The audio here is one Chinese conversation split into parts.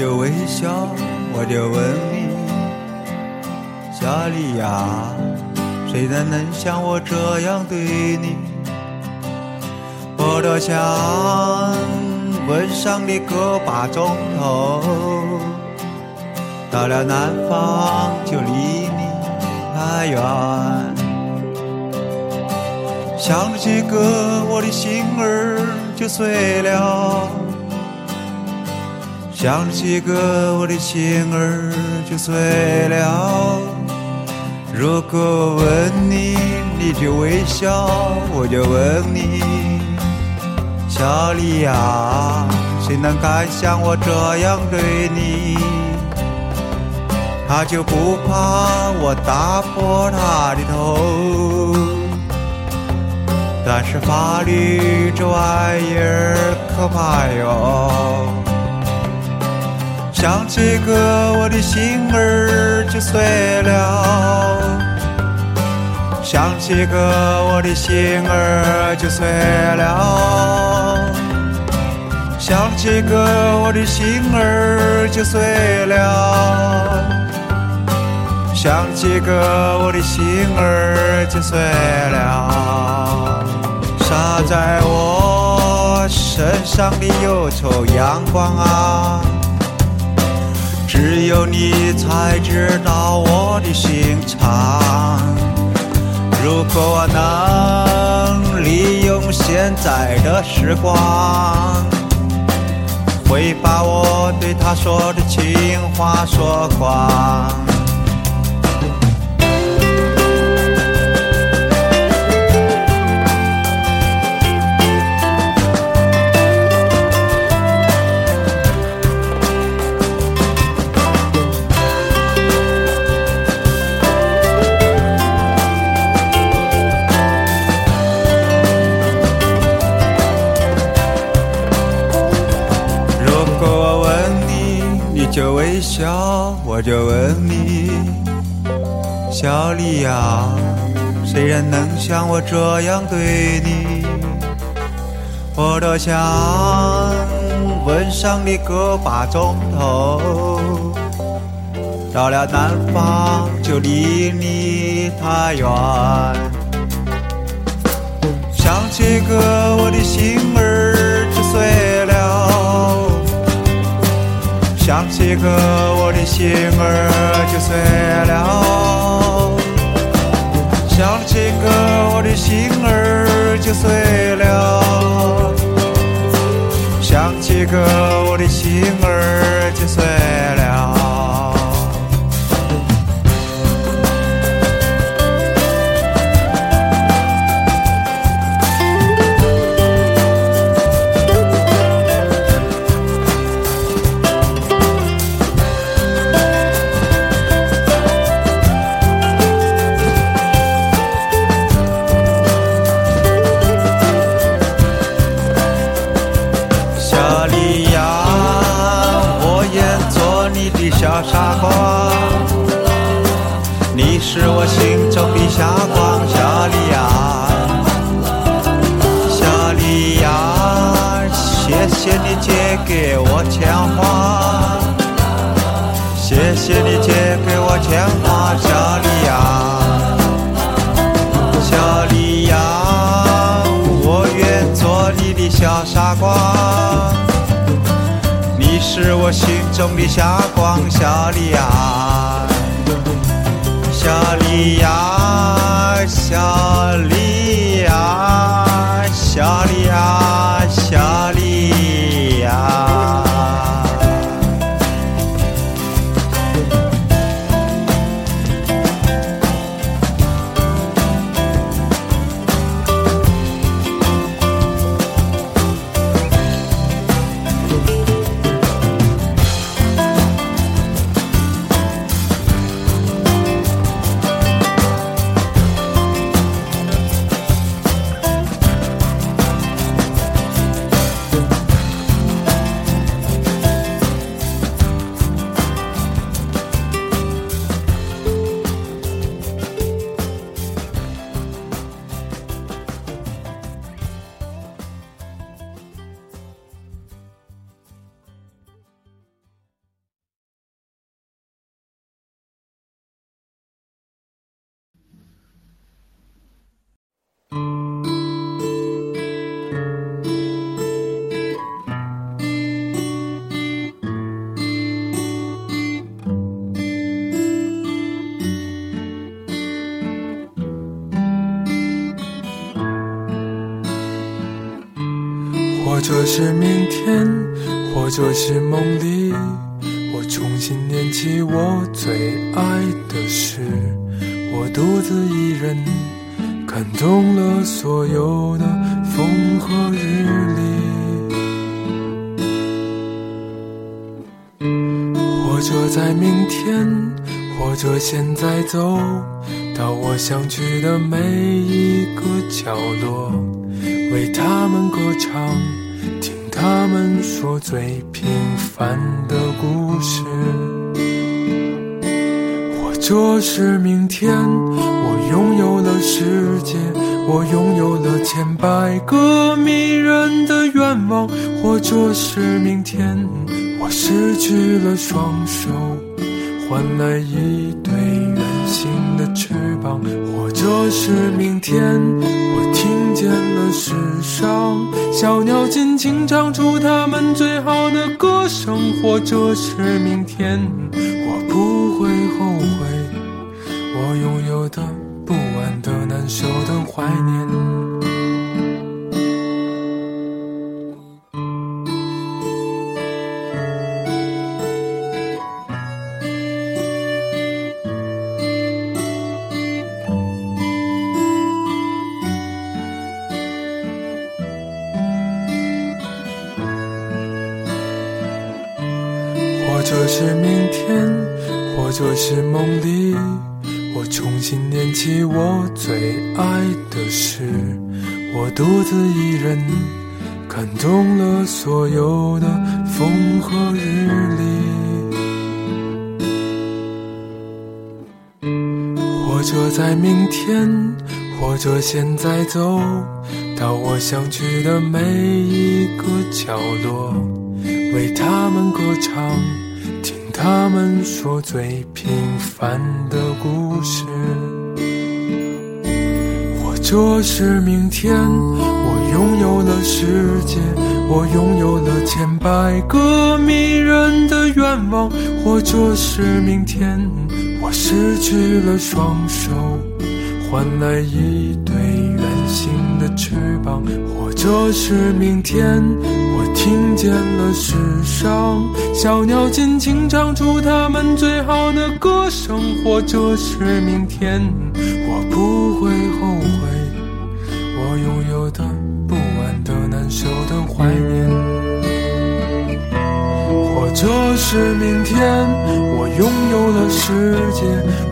就微笑，我就问你，夏利亚，谁人能像我这样对你？我多想吻上你个把钟头，到了南方就离你太远，想着这个我的心儿就碎了。想着这个，我的心儿就碎了。如果问你，你就微笑，我就问你，小丽呀，谁能敢像我这样对你？他就不怕我打破他的头，但是法律这玩意儿可怕哟。想这个，我的心儿就碎了；想这个，我的心儿就碎了；想这个，我的心儿就碎了；想这个，我的心儿就碎了。洒在我身上的忧愁阳光啊！只有你才知道我的心肠。如果我能利用现在的时光，会把我对他说的情话说光。我就问你，小丽呀，谁人能像我这样对你？我多想吻上你个把钟头，到了南方就离你太远。想起个，我的心想起个，我的心儿就碎了；想起个，我的心儿就碎了；想起个，我的心儿就碎了。你是我心中的霞光，小莉亚，小莉亚，谢谢你借给我钱花，谢谢你借给我钱花，小莉亚，小莉亚，我愿做你的小傻瓜。你是我心中的霞光，小丽亚，小丽亚，小莉者是明天，或者是梦里，我重新念起我最爱的事。我独自一人，看懂了所有的风和日丽。或者在明天，或者现在走到我想去的每一个角落，为他们歌唱。他们说最平凡的故事，或者是明天我拥有了世界，我拥有了千百个迷人的愿望，或者是明天我失去了双手，换来一对圆形的翅膀，或者是明天见了世上。小鸟尽情唱出它们最好的歌声，或者是明天，我不会后悔我拥有的不安的难受的怀念。这是明天，或者是梦里，我重新念起我最爱的事。我独自一人，看懂了所有的风和日丽。或者在明天，或者现在走到我想去的每一个角落，为他们歌唱。他们说最平凡的故事，或者是明天我拥有了世界，我拥有了千百个迷人的愿望，或者是明天我失去了双手，换来一对翅膀，或者是明天。我听见了世上小鸟尽情唱出它们最好的歌声，或者是明天，我不会后悔我拥有这是明天，我拥有了世界，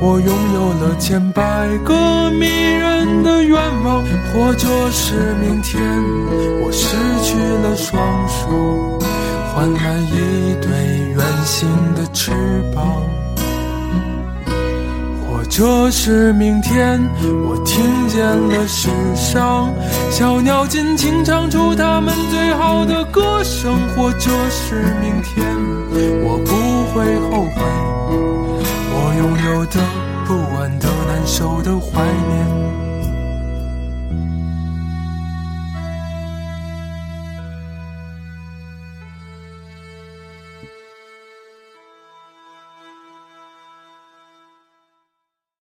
我拥有了千百个迷人的愿望，或者是明天，我失去了双手，换来一对圆形的翅膀。这是明天，我听见了世上小鸟尽情唱出它们最好的歌声，或者是明天，我不会后悔我拥有的不安的难受的怀念。